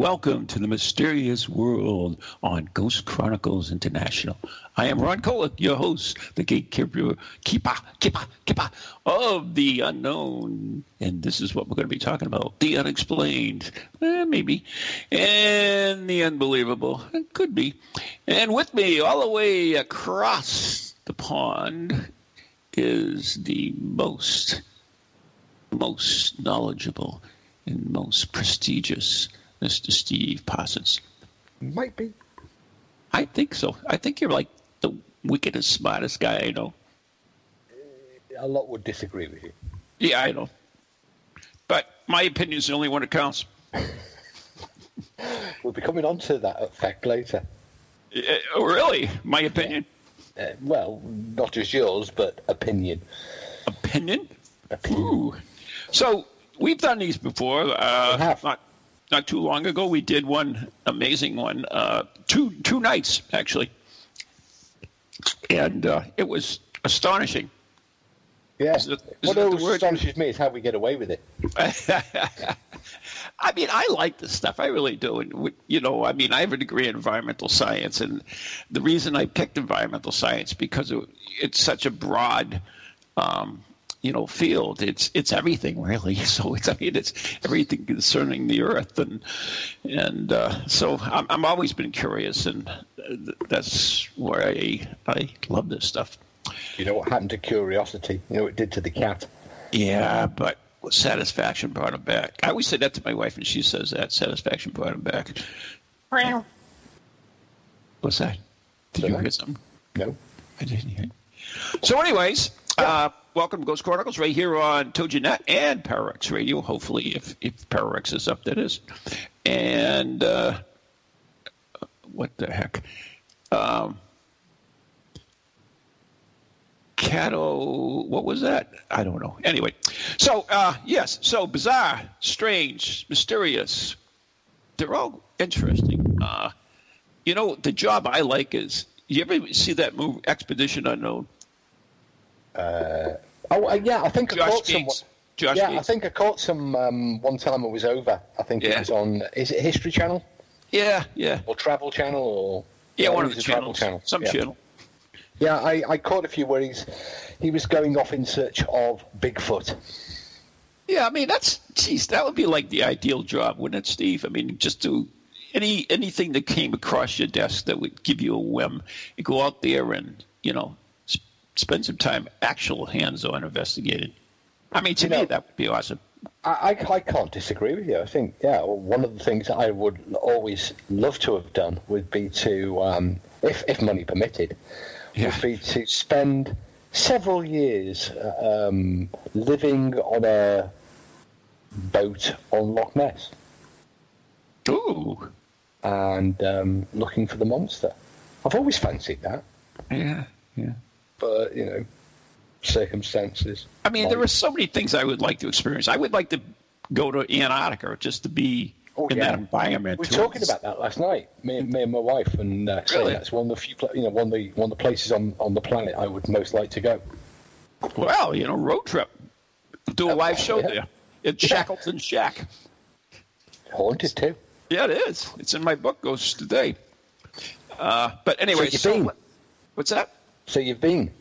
welcome to the mysterious world on Ghost Chronicles International. I am Ron Kolick, your host, the gatekeeper, keeper, keeper, keeper of the unknown. And this is what we're going to be talking about the unexplained, eh, maybe, and the unbelievable, it could be. And with me, all the way across the pond, is the most, most knowledgeable and most prestigious Mr. Steve Parsons. Might be. I think so. I think you're like the wickedest, smartest guy I know. A lot would disagree with you. Yeah, I know. But my opinion is the only one that counts. We'll be coming on to that fact later. Uh, oh, really? My opinion? Uh, well, not just yours, but opinion. Opinion? Opinion. Ooh. So we've done these before. Uh, We have. Not, not too long ago, we did one amazing one. Uh, two two nights actually, and uh, it was astonishing. Yeah. Is it- is what always astonishes me is how we get away with it. I mean, I like this stuff. I really do. And you know, I mean, I have a degree in environmental science, and the reason I picked environmental science because it, it's such a broad, um, you know, field. It's it's everything really. So it's I mean, it's everything concerning the earth, and and uh, so I'm I'm always been curious, and uh, that's where I I love this stuff. You know what happened to curiosity? You know what it did to the cat? Yeah, but satisfaction brought him back. I always say that to my wife, and she says that satisfaction brought him back. What's that? Did you Dunno. hear something? No. I didn't hear. So, anyways, uh, welcome to Ghost Chronicles right here on TogiNet and Parax Radio. Hopefully, if if Parax is up, that is. And uh, what the heck? Um, Cato, what was that? I don't know. Anyway, so uh, yes, so bizarre, strange, mysterious. They're all interesting. Uh, you know, the job I like is. You ever see that movie Expedition Unknown? Oh, uh, yeah, I think I caught some. Gates. Josh Yeah, I think I caught some um, one time it was over. I think Yeah. it was on. Is it History Channel Yeah, yeah, or Travel Channel or? yeah. I one of the channels, some yeah. channel. Yeah, I, I caught a few where he's he was going off in search of Bigfoot. Yeah, I mean that's geez, that would be like the ideal job, wouldn't it, Steve? I mean, just do any anything that came across your desk that would give you a whim. You go out there and you know spend some time actual hands-on investigating. I mean, to You me know- that would be awesome. I, I, I can't disagree with you. I think, yeah, one of the things I would always love to have done would be to, um, if, if money permitted, Yeah. would be to spend several years um, living on a boat on Loch Ness Ooh, and um, looking for the monster. I've always fancied that, yeah, yeah. But, you know, circumstances. I mean, there are so many things I would like to experience. I would like to go to Antarctica just to be Oh, in yeah. that environment. We were talking about that last night, me, me and my wife, and uh, saying Really? that's one of the few, you know, one of the one of the places on, on the planet I would most like to go. Well, you know, road trip. Do a live show yeah. there. It's Yeah. Shackleton Shack. Haunted too. Yeah, it is. It's in my book, Ghosts Today. Uh, but anyway, you've so, what's that? So you've been.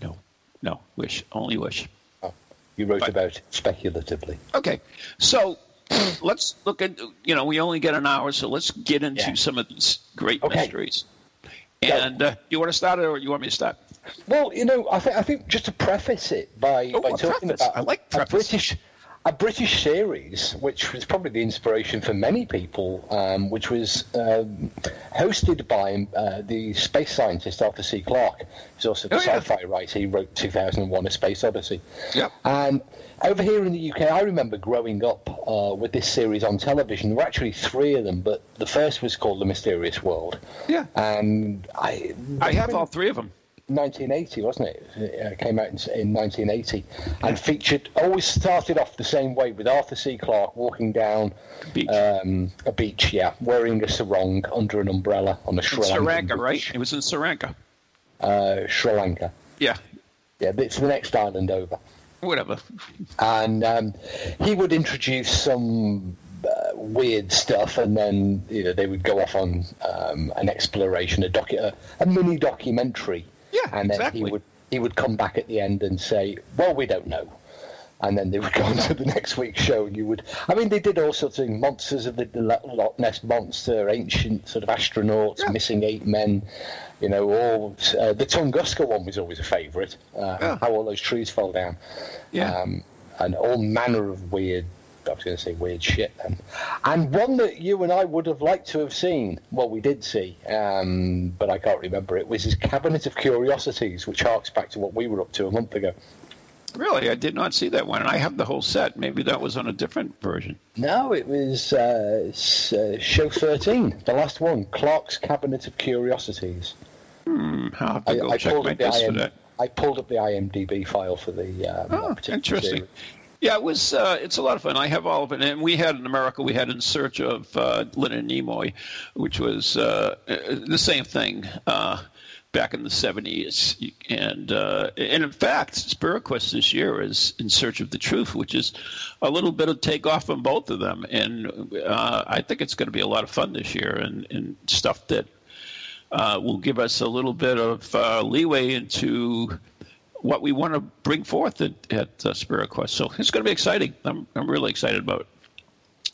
No, no, wish, only wish. Oh, you wrote But- about it speculatively. Okay, so let's look at, you know, we only get an hour, so let's get into Yeah. some of these great Okay. mysteries. And uh, you want to start it or you want me to start? Well, you know, I think I think just to preface it by Oh, by talking preface. about I like a preface. British a British series, which was probably the inspiration for many people, um, which was um, hosted by uh, the space scientist Arthur C. Clarke. who's also the Oh, sci-fi writer. He wrote 2001: A Space Odyssey. Yep. And over here in the UK, I remember growing up uh, with this series on television. There were actually three of them, but the first was called The Mysterious World. Yeah. And I, I have all three of them. 1980, wasn't it? It uh, came out in, in 1980 and featured, always started off the same way with Arthur C. Clarke walking down Beach. Um, a beach, yeah, wearing a sarong under an umbrella on a Sri in Sri Lanka, right? It was in Sri Lanka. Uh, Sri Lanka. Yeah. Yeah, it's the next island over. Whatever. and um, he would introduce some uh, weird stuff, and then you know they would go off on um, an exploration, a docu- a, a mini documentary. And then exactly. he would he would come back at the end and say, "Well, we don't know." And then they would go on to the next week's show, and you would. I mean, they did all sorts of things, monsters of the, the Loch Ness monster, ancient sort of astronauts, Yeah. missing eight men. You know, all uh, the Tunguska one was always a favourite. Uh, Yeah. How all those trees fell down Yeah. um, and all manner of weird. I was going to say weird shit then, and one that you and I would have liked to have seen. Well, we did see, um, but I can't remember. It was his Cabinet of Curiosities, which harks back to what we were up to a month ago. Really, I did not see that one. And I have the whole set. Maybe that was on a different version. No, it was uh, uh, show thirteen, the last one, Clarke's Cabinet of Curiosities. Hmm, I'll have to I, go I check pulled my up the for that. I pulled up the IMDb file for the um, Oh, interesting. series. Yeah, it was. Uh, it's a lot of fun. I have all of it, and we had in America. We had in search of uh, Leonard Nimoy, which was uh, uh, the same thing uh, back in the seventies. And uh, and in fact, Spirit Quest this year is in search of the truth, which is a little bit of takeoff on both of them. And I think it's going to be a lot of fun this year, and, and stuff that will give us a little bit of leeway into what we want to bring forth at, at uh, Spirit Quest. So it's going to be exciting. I'm, I'm really excited about it.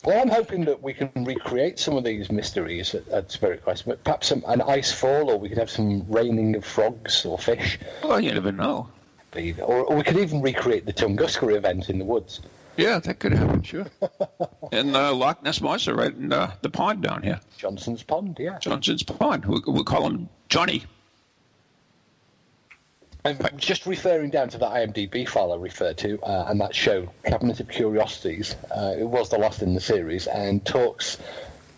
Well, I'm hoping that we can recreate some of these mysteries at, at Spirit Quest, but perhaps some, an ice fall, or we could have some raining of frogs or fish, Well, you never know. Or, or we could even recreate the Tunguska event in the woods. Yeah, that could happen, sure. and uh, Loch Ness Monster right in uh, the pond down here, Johnson's Pond, yeah. Johnson's Pond. We, we call him Johnny. I'm just referring down to that IMDb file I referred to, uh, and that show, Cabinet of Curiosities. Uh, it was the last in the series, and talks.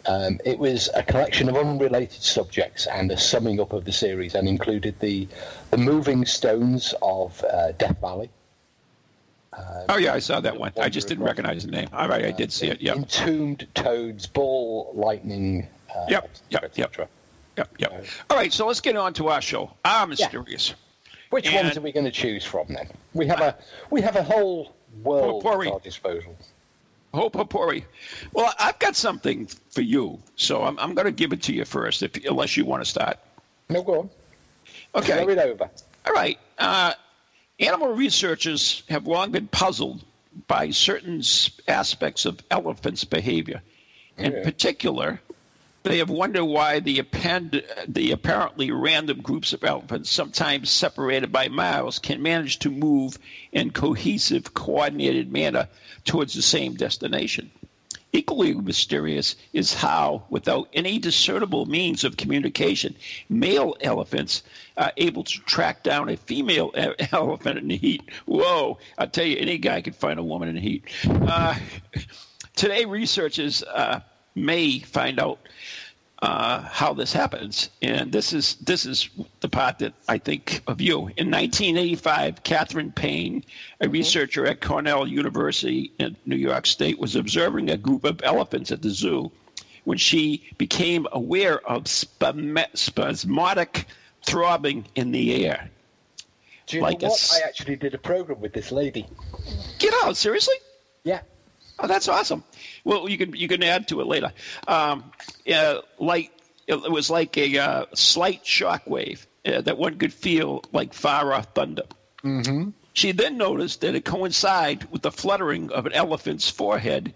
Um, it was a collection of unrelated subjects and a summing up of the series, and included the the moving stones of uh, Death Valley. Oh, yeah, I saw that one. I just didn't recognize the name. All right, I did see it. Yep. Entombed toads, ball, lightning. Uh, Yep, yep, yep. Yep, yep. All right, so let's get on to our show. Our Mysterious. Which And- ones are we going to choose from then? We have a we have a whole world Potpourri. at our disposal. Oh, Popori. Well, I've got something for you, so I'm, I'm going to give it to you first, if, unless you want to start. No, go on. Okay. Throw it over. All right. Uh, animal researchers have long been puzzled by certain aspects of elephants' behavior. In Okay. particular, they have wondered why the, append- the apparently random groups of elephants, sometimes separated by miles, can manage to move in cohesive, coordinated manner towards the same destination. Equally mysterious is how, without any discernible means of communication, male elephants are able to track down a female elephant in the heat. Whoa! I tell you, any guy can find a woman in the heat. Uh, today, researchers uh, may find out uh, how this happens, and this is this is the part that I think of you. In 1985, Katharine Payne, a researcher at Cornell University in New York State, was observing a group of elephants at the zoo when she became aware of spasmodic throbbing in the air. Do you Like know what? s- I actually did a program with this lady. Get out! Seriously? Yeah. Oh, that's awesome. Well, you can you can add to it later. Um, uh, like it was like a uh, slight shock wave uh, that one could feel like far off thunder. Mm-hmm. She then noticed that it coincided with the fluttering of an elephant's forehead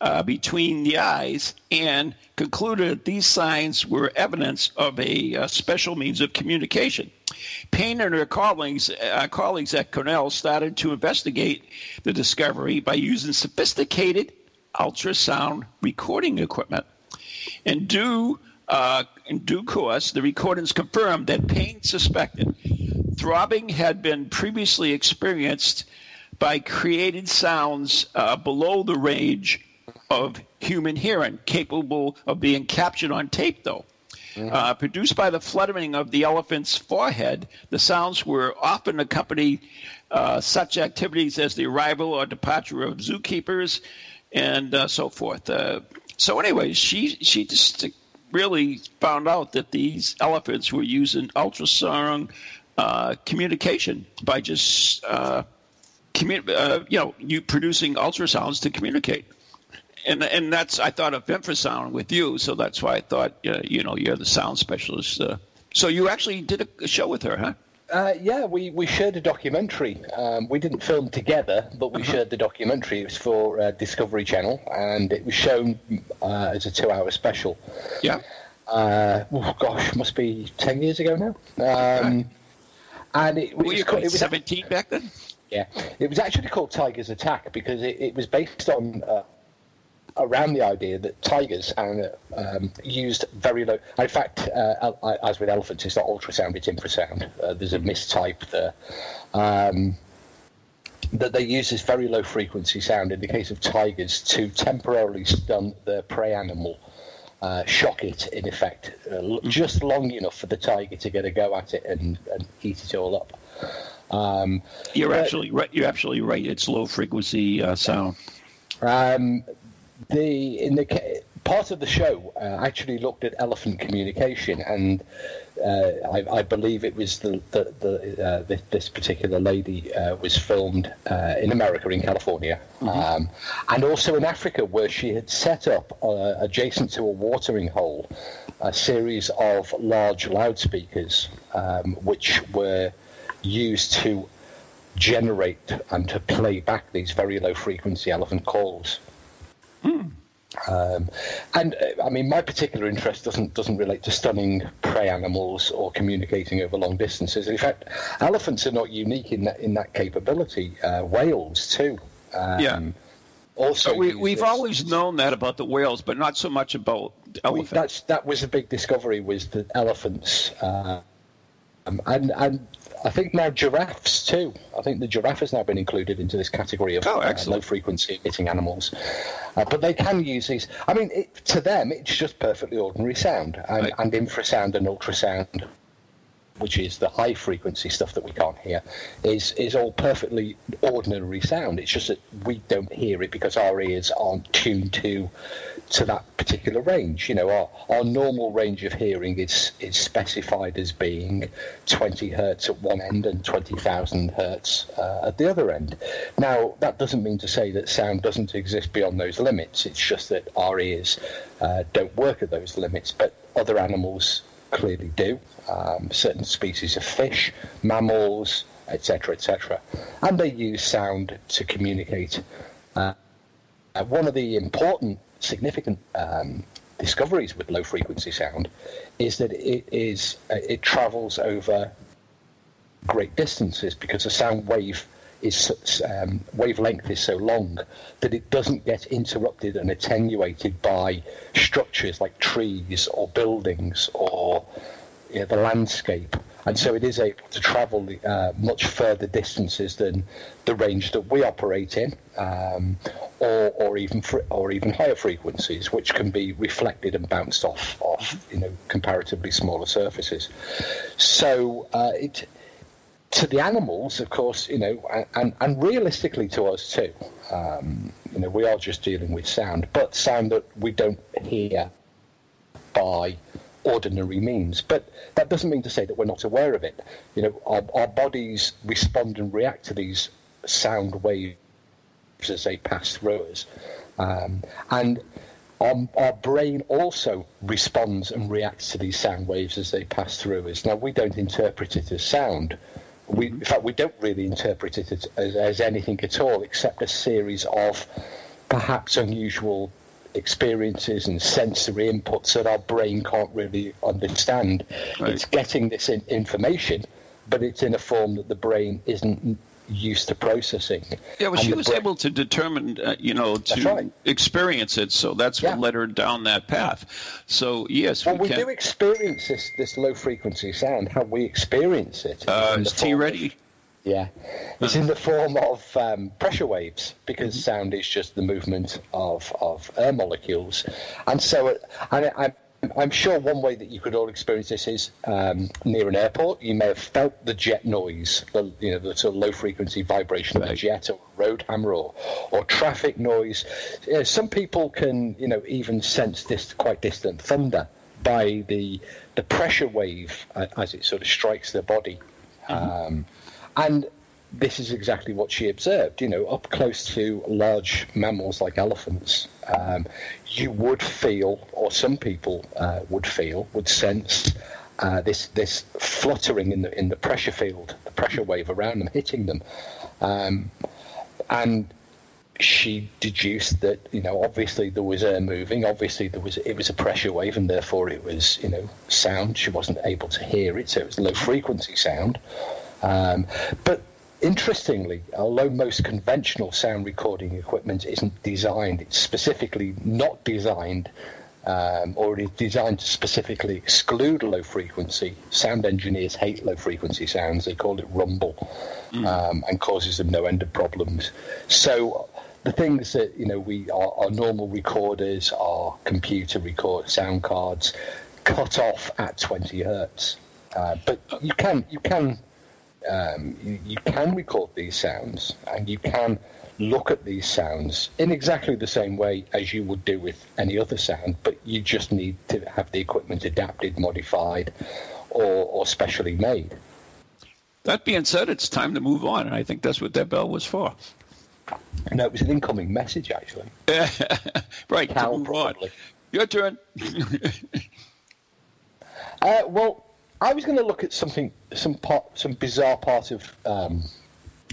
uh, between the eyes and concluded that these signs were evidence of a, a uh, special means of communication. Payne and her colleagues, uh, colleagues at Cornell started to investigate the discovery by using sophisticated ultrasound recording equipment. In due, uh, in due course, the recordings confirmed that Payne suspected throbbing had been previously experienced by created sounds uh, below the range of human hearing, capable of being captured on tape, though. Mm-hmm. Uh, produced by the fluttering of the elephant's forehead, the sounds were often accompanied uh, such activities as the arrival or departure of zookeepers and uh, so forth. Uh, so, anyway, she she just really found out that these elephants were using ultrasound uh, communication by just uh, commu- you know you producing ultrasounds to communicate and and that's I thought of infrasound with you, so that's why I thought uh, you know you're the sound specialist. Uh, so you actually did a show with her, huh? Uh, yeah, we, we shared a documentary. Um, we didn't film together, but we uh-huh. shared the documentary. It was for uh, Discovery Channel, and it was shown uh, as a two-hour special. Yeah. Uh, oh gosh, must be ten years ago now. Um, and it, Were you it was seventeen back then. Yeah, it was actually called Tiger's Attack because it, it was based on uh, around the idea that tigers and um, used very low. In fact, uh, as with elephants, it's not ultrasound; it's infrasound. Uh, there's a mistype there. Um, that they use this very low frequency sound in the case of tigers to temporarily stun their prey animal, uh, shock it in effect, uh, mm-hmm. just long enough for the tiger to get a go at it and, and eat it all up. Um, you're but, actually right. You're absolutely right. It's low frequency uh, sound. Um, the in the part of the show uh, actually looked at elephant communication, and uh, I, I, believe it was the, the, the, uh, the this particular lady uh, was filmed uh, in America, in California, mm-hmm. um, and also in Africa, where she had set up uh, adjacent to a watering hole a series of large loudspeakers, um, which were used to generate and to play back these very low frequency elephant calls. Um, and uh, I mean, my particular interest doesn't doesn't relate to stunning prey animals or communicating over long distances. In fact, elephants are not unique in that in that capability. Uh, whales too. Um, yeah. Also, so we, we've this. always known that about the whales, but not so much about elephants. We, that's that was a big discovery. Was that elephants uh, um, and and I think now giraffes too. I think the giraffe has now been included into this category of oh, uh, low frequency emitting animals. Uh, but they can use these. I mean, it, to them, it's just perfectly ordinary sound, and, right. and infrasound and ultrasound which is the high frequency stuff that we can't hear, is is all perfectly ordinary sound. It's just that we don't hear it because our ears aren't tuned to to that particular range. You know, our, our normal range of hearing is is specified as being 20 hertz at one end and 20,000 hertz uh, at the other end. Now, that doesn't mean to say that sound doesn't exist beyond those limits. It's just that our ears uh, don't work at those limits, but other animals clearly do. Um, certain species of fish, mammals, etc., etc., and they use sound to communicate. Uh, one of the important significant um, discoveries with low frequency sound is that it is uh, it travels over great distances because the sound wave is um, wavelength is so long that it doesn't get interrupted and attenuated by structures like trees or buildings or you know, the landscape and so it is able to travel uh, much further distances than the range that we operate in, um, or, or even fr- or even higher frequencies, which can be reflected and bounced off off you know comparatively smaller surfaces. So uh, it to the animals, of course, you know, and, and realistically to us too. Um, you know, we are just dealing with sound, but sound that we don't hear by ordinary means. But that doesn't mean to say that we're not aware of it. You know, our, our bodies respond and react to these sound waves as they pass through us. Um, and our, our, brain also responds and reacts to these sound waves as they pass through us. Now, we don't interpret it as sound. We, mm-hmm. in fact, we don't really interpret it as, as, as anything at all, except a series of perhaps unusual experiences and sensory inputs that our brain can't really understand. Right. It's getting this in- information, but it's in a form that the brain isn't used to processing. Yeah, well, and she was brain... able to determine, uh, you know, to right. experience it. So that's what yeah. led her down that path. So yes, well, we, we can... do experience this this low frequency sound. How we experience it. Uh, is T ready? Yeah, it's in the form of um, pressure waves because mm-hmm. sound is just the movement of, of air molecules, and so and I, I'm sure one way that you could all experience this is um, near an airport. You may have felt the jet noise, the you know the sort of low frequency vibration right. of a jet or road hammer or, or traffic noise. You know, some people can you know even sense this quite distant thunder by the the pressure wave uh, as it sort of strikes their body. Mm-hmm. Um, and this is exactly what she observed. You know, up close to large mammals like elephants, um, you would feel, or some people uh, would feel, would sense uh, this this fluttering in the in the pressure field, the pressure wave around them, hitting them, um, and she deduced that you know obviously there was air moving, obviously there was it was a pressure wave, and therefore it was you know sound. She wasn't able to hear it, so it was low frequency sound. Um, but interestingly, although most conventional sound recording equipment isn't designed, it's specifically not designed. Um, or it is designed to specifically exclude low frequency. Sound engineers hate low frequency sounds. They call it rumble mm. um, and causes them no end of problems. So the things that you know we our, our normal recorders, our computer record sound cards, cut off at 20 hertz. Uh, but you can you can um, you, you can record these sounds and you can look at these sounds in exactly the same way as you would do with any other sound, but you just need to have the equipment adapted, modified, or, or specially made. That being said, it's time to move on, and I think that's what that bell was for. No, it was an incoming message, actually. right, Cal, to move on. Your turn. uh, well, I was going to look at something, some part, some bizarre part of um,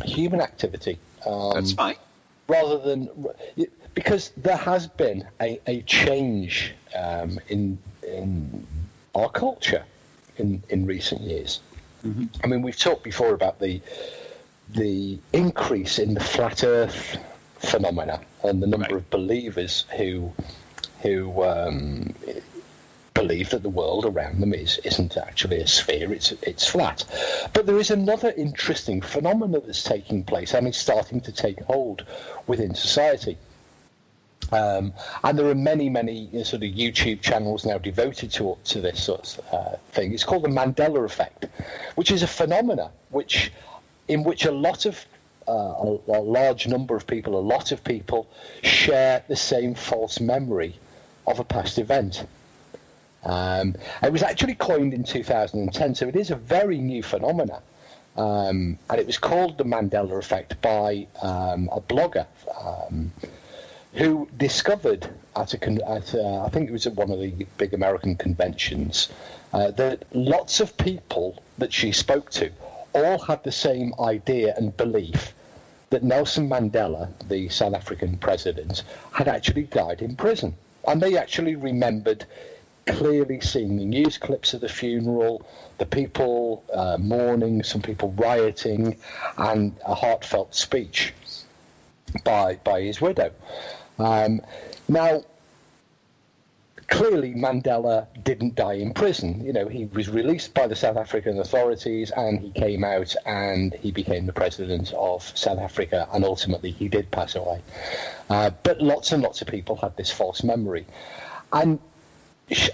human activity. Um, That's fine. Rather than because there has been a, a change um, in in our culture in in recent years. Mm-hmm. I mean, we've talked before about the the increase in the flat Earth phenomena and the number right. of believers who who um, believe that the world around them is isn't actually a sphere; it's it's flat. But there is another interesting phenomenon that's taking place, and it's starting to take hold within society. Um, and there are many, many sort of YouTube channels now devoted to to this sort of uh, thing. It's called the Mandela effect, which is a phenomena which, in which a lot of uh, a, a large number of people, a lot of people, share the same false memory of a past event. Um, it was actually coined in 2010, so it is a very new phenomenon. Um, and it was called the Mandela Effect by um, a blogger um, who discovered at, a con- at a, I think it was at one of the big American conventions uh, that lots of people that she spoke to all had the same idea and belief that Nelson Mandela, the South African president, had actually died in prison. And they actually remembered clearly seeing the news clips of the funeral, the people uh, mourning, some people rioting, and a heartfelt speech by by his widow. Um, now, clearly Mandela didn't die in prison. You know, he was released by the South African authorities, and he came out and he became the president of South Africa, and ultimately he did pass away. Uh, but lots and lots of people had this false memory, and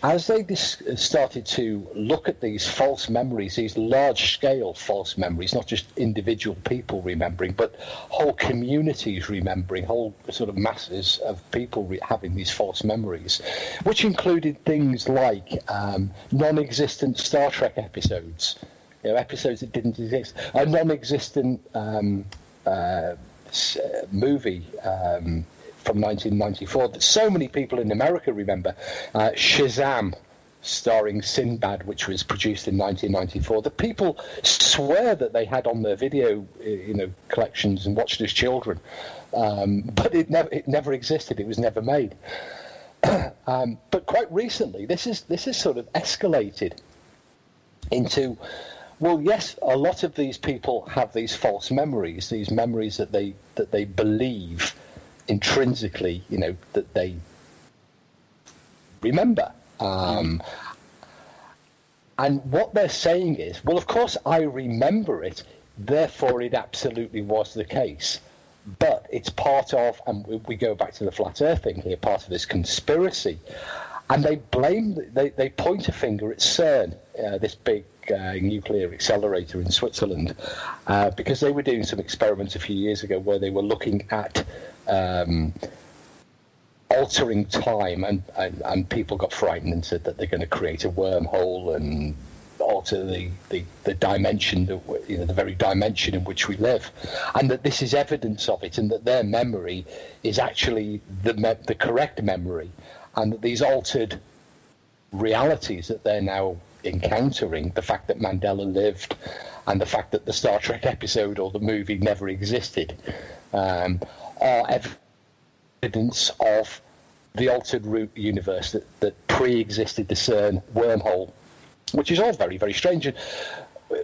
as they dis- started to look at these false memories, these large scale false memories, not just individual people remembering, but whole communities remembering, whole sort of masses of people re- having these false memories, which included things like um, non existent Star Trek episodes, you know, episodes that didn't exist, a non existent um, uh, movie. Um, from 1994 that so many people in America remember. Uh, Shazam, starring Sinbad, which was produced in 1994, the people swear that they had on their video, you know, collections and watched as children, um, but it never it never existed. It was never made. um, but quite recently, this is this is sort of escalated into. Well, yes, a lot of these people have these false memories, these memories that they that they believe intrinsically, you know, that they remember. Um, and what they're saying is, well, of course, I remember it, therefore, it absolutely was the case. But it's part of, and we go back to the flat earth thing here, part of this conspiracy. And they blame, they, they point a finger at CERN, uh, this big uh, nuclear accelerator in Switzerland, uh, because they were doing some experiments a few years ago where they were looking at um, altering time, and, and, and people got frightened and said that they're going to create a wormhole and alter the, the, the dimension, that, you know, the very dimension in which we live, and that this is evidence of it, and that their memory is actually the me- the correct memory, and that these altered realities that they're now encountering, the fact that Mandela lived, and the fact that the Star Trek episode or the movie never existed, um, are evidence of the altered root universe that, that pre-existed the CERN wormhole, which is all very, very strange. And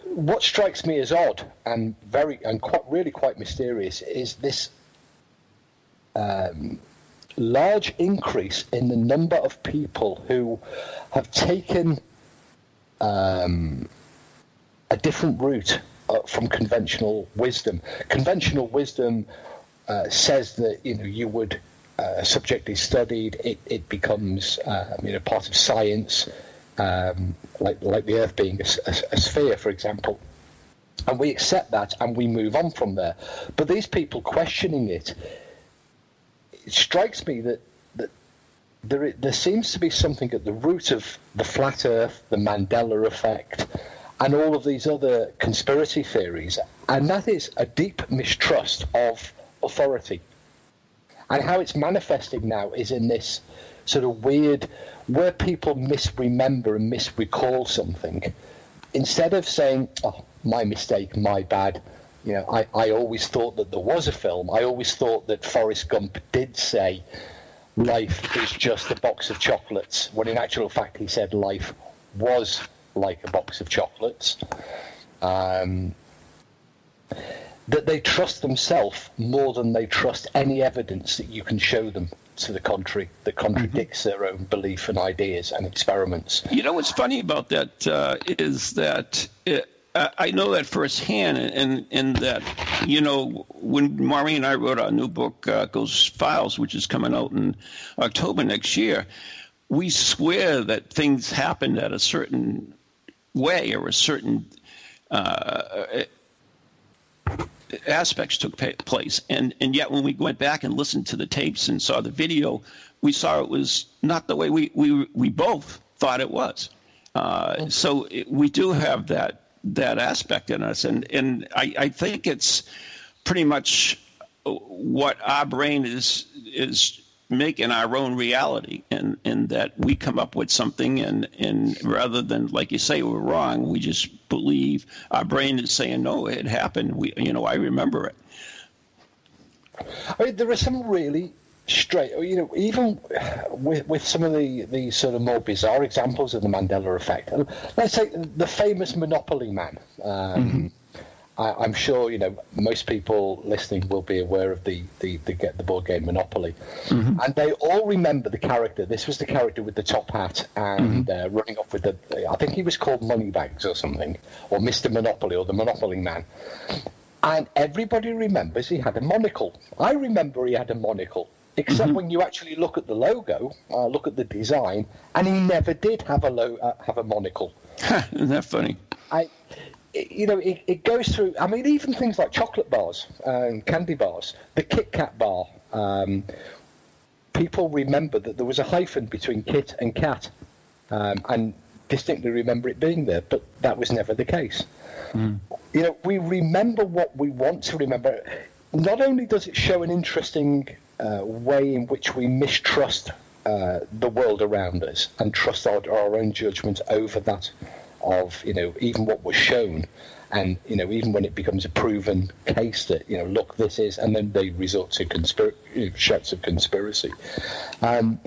what strikes me as odd and very and quite really quite mysterious is this um, large increase in the number of people who have taken um, a different route uh, from conventional wisdom. Conventional wisdom uh, says that you know you would uh, subject is studied, it, it becomes um, you know part of science, um, like like the Earth being a, a, a, sphere, for example, and we accept that and we move on from there. But these people questioning it, it strikes me that there there seems to be something at the root of the flat Earth, the Mandela effect. And all of these other conspiracy theories, and that is a deep mistrust of authority. And how it's manifesting now is in this sort of weird, where people misremember and misrecall something, instead of saying, oh, my mistake, my bad, you know, I, I always thought that there was a film. I always thought that Forrest Gump did say life is just a box of chocolates, when in actual fact he said life was like a box of chocolates. Um, that they trust themselves more than they trust any evidence that you can show them to the contrary that contradicts mm-hmm. their own belief and ideas and experiments. You know what's funny about that uh, is that it, I know that firsthand, and in that you know when Maureen and I wrote our new book, uh, Ghost Files, which is coming out in October next year, we swear that things happened at a certain way or a certain uh, aspects took place. And, and yet, when we went back and listened to the tapes and saw the video, we saw it was not the way we, we, we both thought it was. Uh, so it, we do have that that aspect in us, and and I, I think it's pretty much what our brain is is making our own reality and, and that we come up with something and, and rather than like you say we're wrong we just believe. Our brain is saying no it happened. We you know i remember it. I mean there are some really straight you know even with with some of the the sort of more bizarre examples of the mandela effect let's say the famous monopoly man um, mm-hmm I, am sure you know most people listening will be aware of the the, the get the board game Monopoly, mm-hmm. and they all remember the character. This was the character with the top hat and mm-hmm. uh, running off with the. I think he was called Moneybags or something, or Mister Monopoly or the Monopoly Man. And everybody remembers he had a monocle. I remember he had a monocle, except mm-hmm. when you actually look at the logo, uh, look at the design, and he never did have a lo- uh, have a monocle. Isn't that funny? I, you know, it, it, goes through. I mean, even things like chocolate bars and candy bars, the Kit Kat bar. Um, people remember that there was a hyphen between Kit and Cat, um, and distinctly remember it being there, but that was never the case. Mm. You know, we remember what we want to remember. Not only does it show an interesting uh, way in which we mistrust uh, the world around us and trust our, our own judgment over that of you know even what was shown. And you know even when it becomes a proven case that you know look this is and then they resort to conspir- shouts of conspiracy. Um,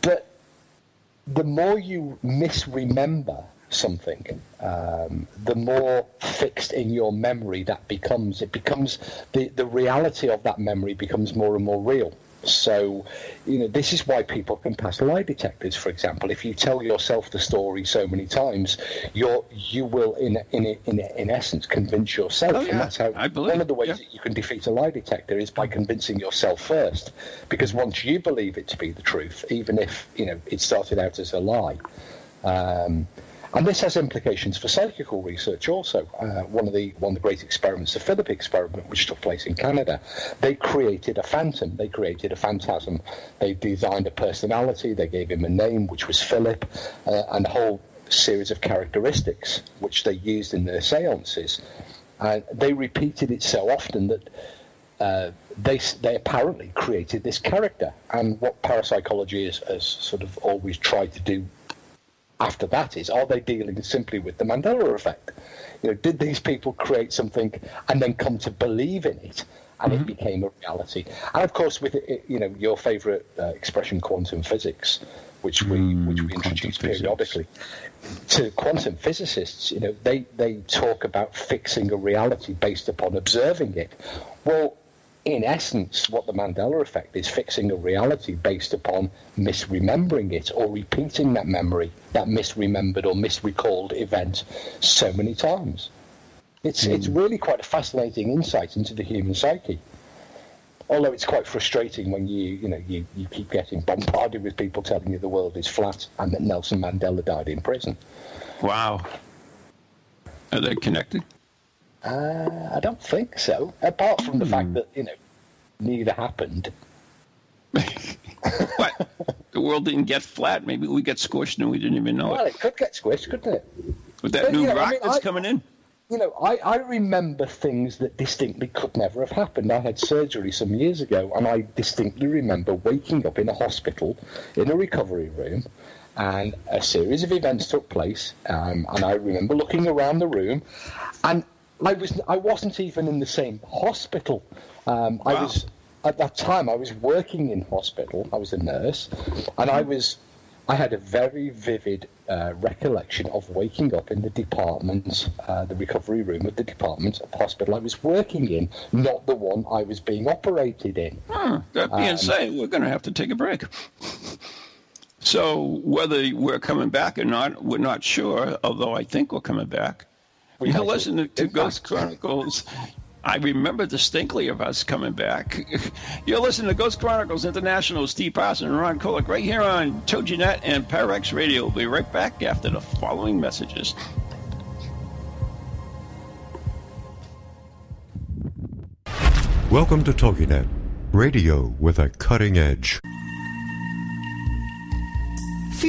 but the more you misremember something um, the more fixed in your memory that becomes it becomes the, the reality of that memory becomes more and more real so, you know, this is why people can pass lie detectors. For example, if you tell yourself the story so many times, you're you will in in in, in essence convince yourself, oh, yeah. and that's how I believe, one of the ways yeah. that you can defeat a lie detector is by convincing yourself first. Because once you believe it to be the truth, even if you know it started out as a lie. Um, and this has implications for psychical research also. Uh, one of the one of the great experiments, the Philip experiment, which took place in Canada, they created a phantom. They created a phantasm. They designed a personality. They gave him a name, which was Philip, uh, and a whole series of characteristics which they used in their seances. And they repeated it so often that uh, they they apparently created this character. And what parapsychology has, has sort of always tried to do after that is are they dealing simply with the Mandela effect? You know, did these people create something and then come to believe in it? And Mm-hmm. it became a reality. And of course, with it, you know your favourite uh, expression, quantum physics, which we Mm, which we introduce physics. periodically, to quantum physicists, you know, they they talk about fixing a reality based upon observing it. Well, in essence, what the Mandela effect is fixing a reality based upon misremembering it or repeating that memory, that misremembered or misrecalled event so many times. It's it's hmm. really quite a fascinating insight into the human psyche. Although it's quite frustrating when you you know you, you keep getting bombarded with people telling you the world is flat and that Nelson Mandela died in prison. Wow. Are they connected? Uh, I don't think so. Apart from the fact that you know neither happened. what? The world didn't get flat. Maybe we got squished and we didn't even know Well, it. it could get squished, couldn't it? With that but, new you know, I rock mean, that's I- coming in. You know, I, I remember things that distinctly could never have happened. I had surgery some years ago, and I distinctly remember waking up in a hospital in a recovery room, and a series of events took place. Um, and I remember looking around the room, and I was I wasn't even in the same hospital. Um, I was at that time I was working in hospital. I was a nurse, and I was I had a very vivid uh, recollection of waking up in the department, uh, the recovery room of the department of hospital I was working in, not the one I was being operated in. Huh, that being Um, said, we're going to have to take a break. So whether we're coming back or not, we're not sure. Although I think we're coming back. We You're might listening to. Ghost Chronicles. I remember distinctly of us coming back. You're listening to Ghost Chronicles International. Steve Parson and Ron Kolick right here on TogiNet and Parax Radio. We'll be right back after the following messages. Welcome to TogiNet, radio with a cutting edge.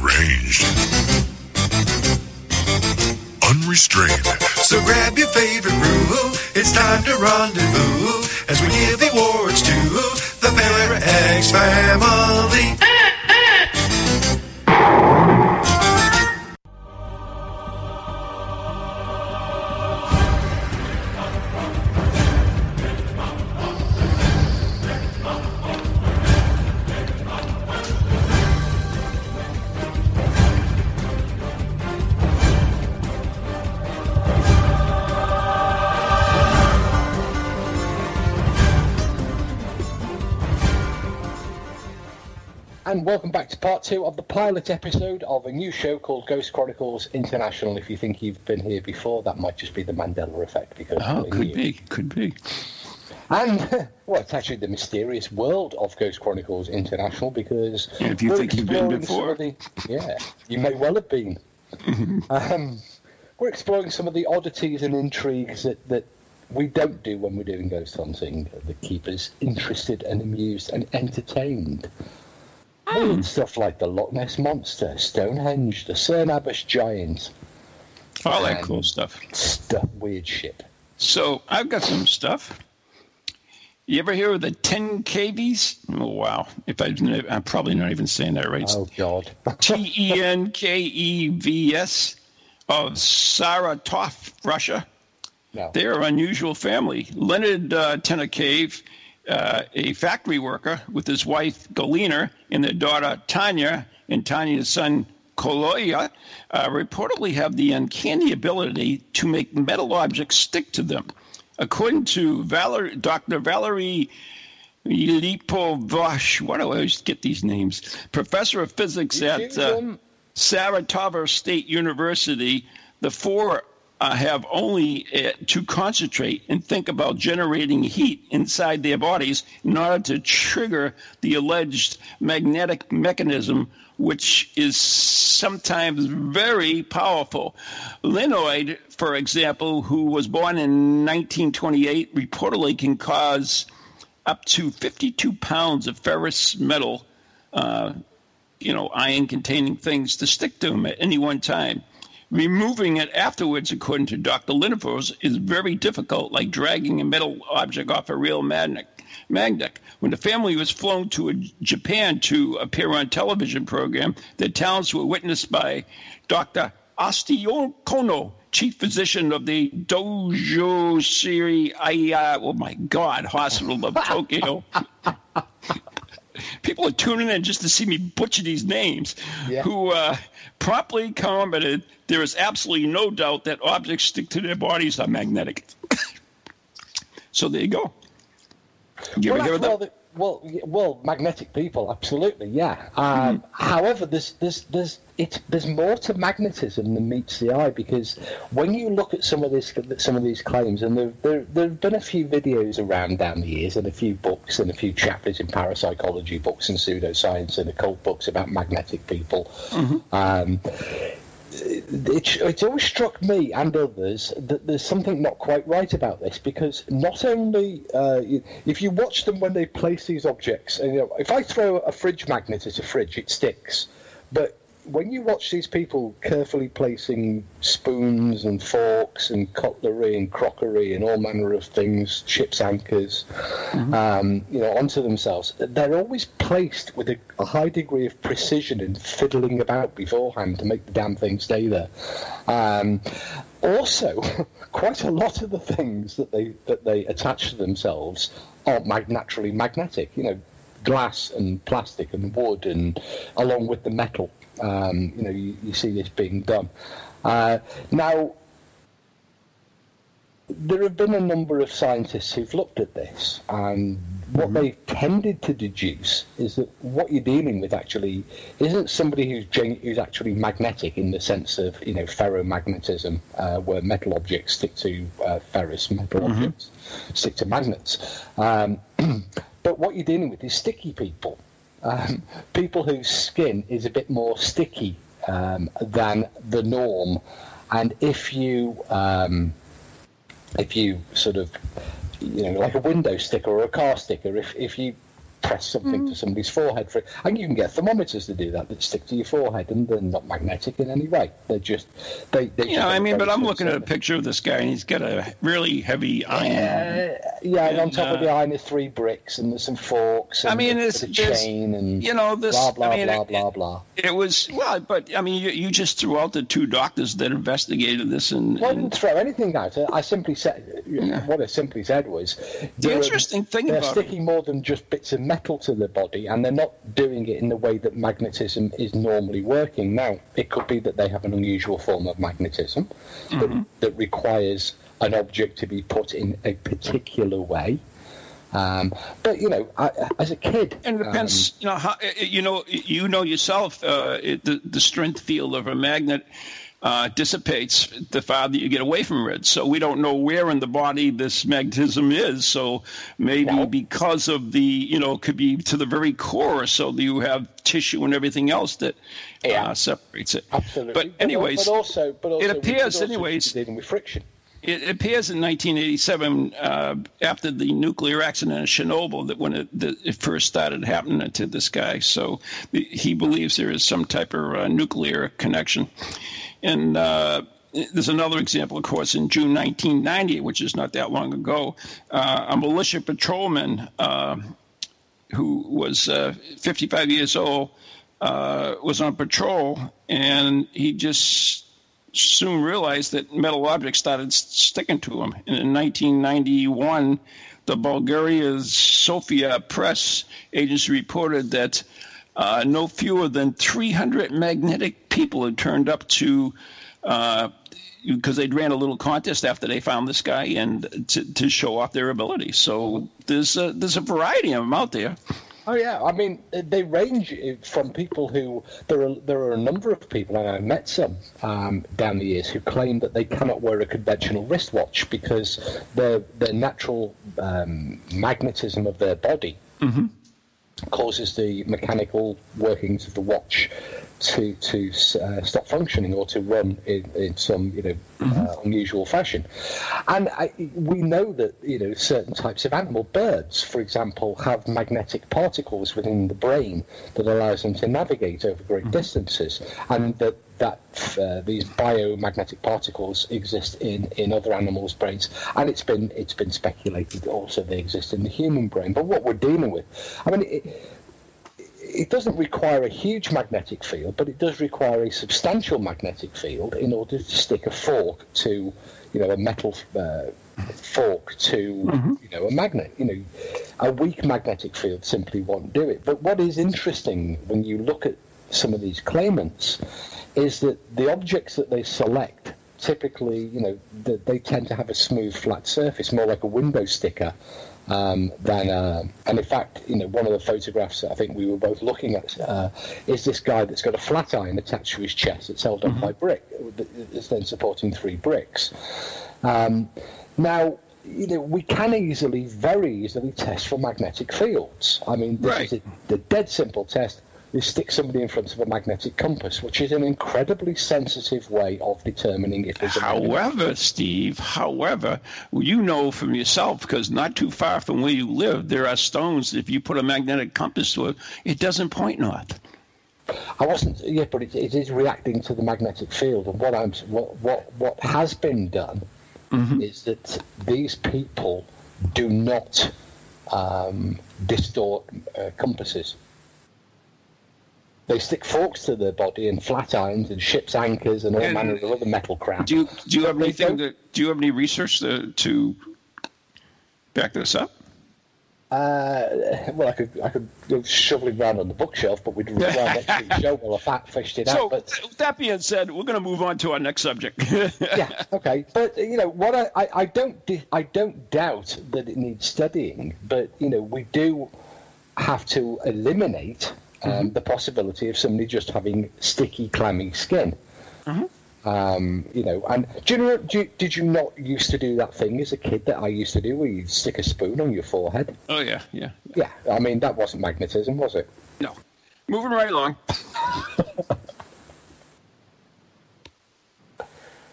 deranged, unrestrained. So grab your favorite brew, it's time to rendezvous as we give awards to the Para X family. And welcome back to part two of the pilot episode of a new show called Ghost Chronicles International. If you think you've been here before, that might just be the Mandela effect because Oh, could new. be, could be. And well, it's actually the mysterious world of Ghost Chronicles International because if you think you've been exploring some of before. the- yeah, you may well have been. um, we're exploring some of the oddities and intrigues that, that we don't do when we're doing ghost hunting that keep us interested and amused and entertained. Weird stuff like the Loch Ness Monster, Stonehenge, the Cerne Abbas Giant, All that cool stuff. stuff, weird shit. So I've got some stuff. You ever hear of the 10 KVs? Oh, wow. If I, I'm probably not even saying that right. Oh God. T E N K E V S of Saratov, Russia. no. They're an unusual family. Leonard uh, Tenakayev, uh, a factory worker with his wife Galina and their daughter Tanya and Tanya's son Koloya, uh, reportedly have the uncanny ability to make metal objects stick to them. According to Valer- Dr. Valerie Lipovash, why do I always get these names? Professor of physics at uh, them. Saratov State University, the four uh, have only uh, to concentrate and think about generating heat inside their bodies in order to trigger the alleged magnetic mechanism, which is sometimes very powerful. Linoid, for example, who was born in 1928, reportedly can cause up to 52 pounds of ferrous metal uh, you know, iron containing things to stick to him at any one time. Removing it afterwards, according to Dr. Linefors, is very difficult, like dragging a metal object off a real magnet. Magnet. When the family was flown to a, Japan to appear on a television program, their talents were witnessed by Dr. Astio Kono, chief physician of the Dojo Siri Aya, oh my God, Hospital of Tokyo. People are tuning in just to see me butcher these names, Yeah. who uh, promptly commented there is absolutely no doubt that objects stick to their bodies are magnetic. so there you go. You well, ever hear well, that? well, well, magnetic people, absolutely, yeah. Um, However, there's there's there's it there's more to magnetism than meets the eye because when you look at some of this some of these claims, and there there there've been a few videos around down the years, and a few books, and a few chapters in parapsychology books and pseudoscience and occult books about magnetic people. Um, it, it's always struck me and others that there's something not quite right about this because not only uh, if you watch them when they place these objects, and, you know, if I throw a fridge magnet at a fridge, it sticks, but when you watch these people carefully placing spoons and forks and cutlery and crockery and all manner of things, ship's anchors, um, you know, onto themselves, they're always placed with a, a high degree of precision and fiddling about beforehand to make the damn thing stay there. Um, also, quite a lot of the things that they that they attach to themselves are mag- naturally magnetic. You know, glass and plastic and wood, and along with the metal. Um, you know, you, you see this being done. Uh, now, there have been a number of scientists who've looked at this, and what they've tended to deduce is that what you're dealing with actually isn't somebody who's gen- who's actually magnetic in the sense of you know ferromagnetism, uh, where metal objects stick to uh, ferrous metal objects stick to magnets. Um, but what you're dealing with is sticky people, um, people whose skin is a bit more sticky um, than the norm, and if you um, if you sort of, you know, like a window sticker or a car sticker, if, if you press something Mm. to somebody's forehead. For it. and you can get thermometers to do that that stick to your forehead, and they're not magnetic in any way. They're just they. they You just know, have I mean, but I'm looking at a picture of this guy, and he's got a really heavy iron. Yeah, yeah, and, on And, top of uh, the iron is three bricks, and there's some forks. And I mean, it's- a chain, and you know, this- blah blah I mean, blah it- blah blah. It was well, but I mean, you, you just threw out the two doctors that investigated this, and, Well, I didn't throw anything out. I simply said what I simply said was the interesting thing They're about it, sticking more than just bits of metal to the body, and they're not doing it in the way that magnetism is normally working. Now, it could be that they have an unusual form of magnetism Mm-hmm. that, that requires an object to be put in a particular way. Um, but you know, I, as a kid, and it depends, you know, how you know, you know yourself, uh, the the strength field of a magnet. Uh, dissipates the farther you get away from it. So we don't know where in the body this magnetism is. So maybe No. because of the, you know, it could be to the very core. So you have tissue and everything else that Yeah. uh, separates it. absolutely. But anyways, but also, but also, could appears anyways- dealing with friction. It appears in 1987, uh, after the nuclear accident at Chernobyl, that when it, the, it first started happening to this guy. So the, he believes there is some type of uh, nuclear connection. And uh, there's another example, of course, in June 1990, which is not that long ago. Uh, a militia patrolman uh, who was uh, 55 years old uh, was on patrol, and he just soon realized that metal objects started sticking to him. And in 1991, the Bulgaria's Sofia press agency reported that uh, no fewer than 300 magnetic people had turned up to. Uh, because they'd ran a little contest after they found this guy and to, to show off their ability. So there's a, there's a variety of them out there. Oh yeah, I mean they range from people who there are there are a number of people, and I've met some um, down the years who claim that they cannot wear a conventional wristwatch because their their natural um, magnetism of their body causes the mechanical workings of the watch to to uh, stop functioning or to run in, in some you know uh, unusual fashion. And I, we know that you know certain types of animal, birds, for example, have magnetic particles within the brain that allows them to navigate over great distances, and that that uh, these biomagnetic particles exist in, in other animals' brains, and it's been it's been speculated also they exist in the human brain. But what we're dealing with, I mean. It, it doesn't require a huge magnetic field, but it does require a substantial magnetic field in order to stick a fork to, you know, a metal uh, fork to, you know, a magnet. You know, a weak magnetic field simply won't do it. But what is interesting when you look at some of these claimants is that the objects that they select typically, you know, th- they tend to have a smooth, flat surface, more like a window sticker um, than. Uh, and in fact, you know, one of the photographs that I think we were both looking at uh, is this guy that's got a flat iron attached to his chest. It's held up by brick. It's then supporting three bricks. Um, now. You know, we can easily, very easily test for magnetic fields. I mean, this Right. is a, the dead simple test is stick somebody in front of a magnetic compass, which is an incredibly sensitive way of determining if there's a. However, Steve, however, you know from yourself, because not too far from where you live, there are stones. If you put a magnetic compass to it, it doesn't point north. I wasn't, yeah, but it, it is reacting to the magnetic field. And what I'm, what, what, what has been done is that these people do not um, distort uh, compasses. They stick forks to their body and flat irons and ship's anchors and all And- manner of other metal crap. Do you do you have anything? That, do you have any research to, to back this up? Uh, well, I could I could go shoveling around on the bookshelf, but we'd require next week's show while I fat fished it So, out. But with that being said, we're going to move on to our next subject. yeah, okay. But you know what? I, I, I don't I don't doubt that it needs studying, but you know we do have to eliminate um, the possibility of somebody just having sticky, clammy skin. Um, you know, and do you know? Do you, did you not used to do that thing as a kid that I used to do, where you stick a spoon on your forehead? oh yeah, yeah. Yeah, I mean that wasn't magnetism, was it? No, moving right along.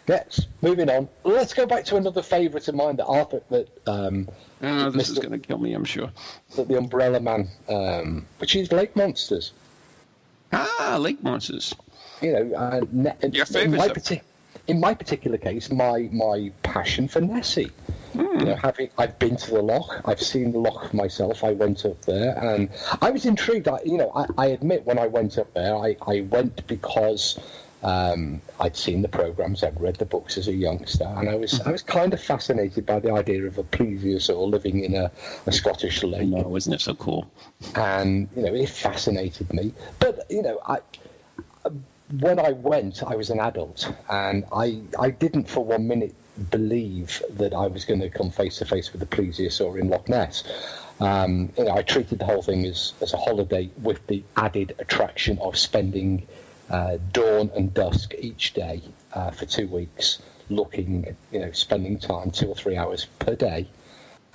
Yes. Moving on. Let's go back to another favourite of mine that I Arthur that um, Oh, this is going to kill me, I'm sure. that the Umbrella Man, um, which is Lake Monsters. Ah, lake monsters. You know, uh, ne- Your in favourite my stuff. in my particular case, my my passion for Nessie. Hmm. You know, having I've been to the loch, I've seen the loch myself. I went up there, and I was intrigued. I, you know, I, I admit when I went up there, I, I went because um, I'd seen the programs, I'd read the books as a youngster, and I was I was kind of fascinated by the idea of a plesiosaur living in a, a Scottish lake know, isn't it so cool? and you know it fascinated me. But you know, I when I went, I was an adult, and I I didn't for one minute believe that I was going to come face to face with the plesiosaur in Loch Ness. Um, you know, I treated the whole thing as, as a holiday with the added attraction of spending uh, dawn and dusk each day uh, for two weeks, looking, you know, spending time two or three hours per day